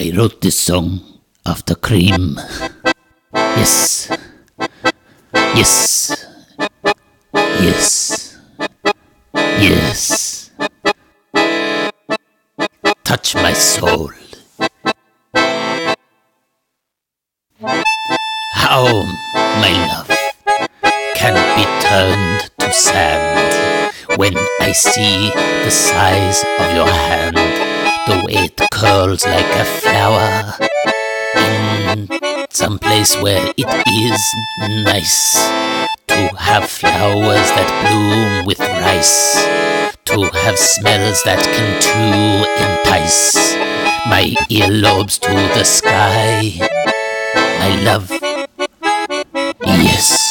I wrote this song after cream. Yes. Yes. Yes. Yes. Touch my soul. How, my love, can be turned to sand when I see the size of your hand, the way it curls like a flower in some place where it is nice to have flowers that bloom with rice, to have smells that can too entice my earlobes to the sky. My love, yes.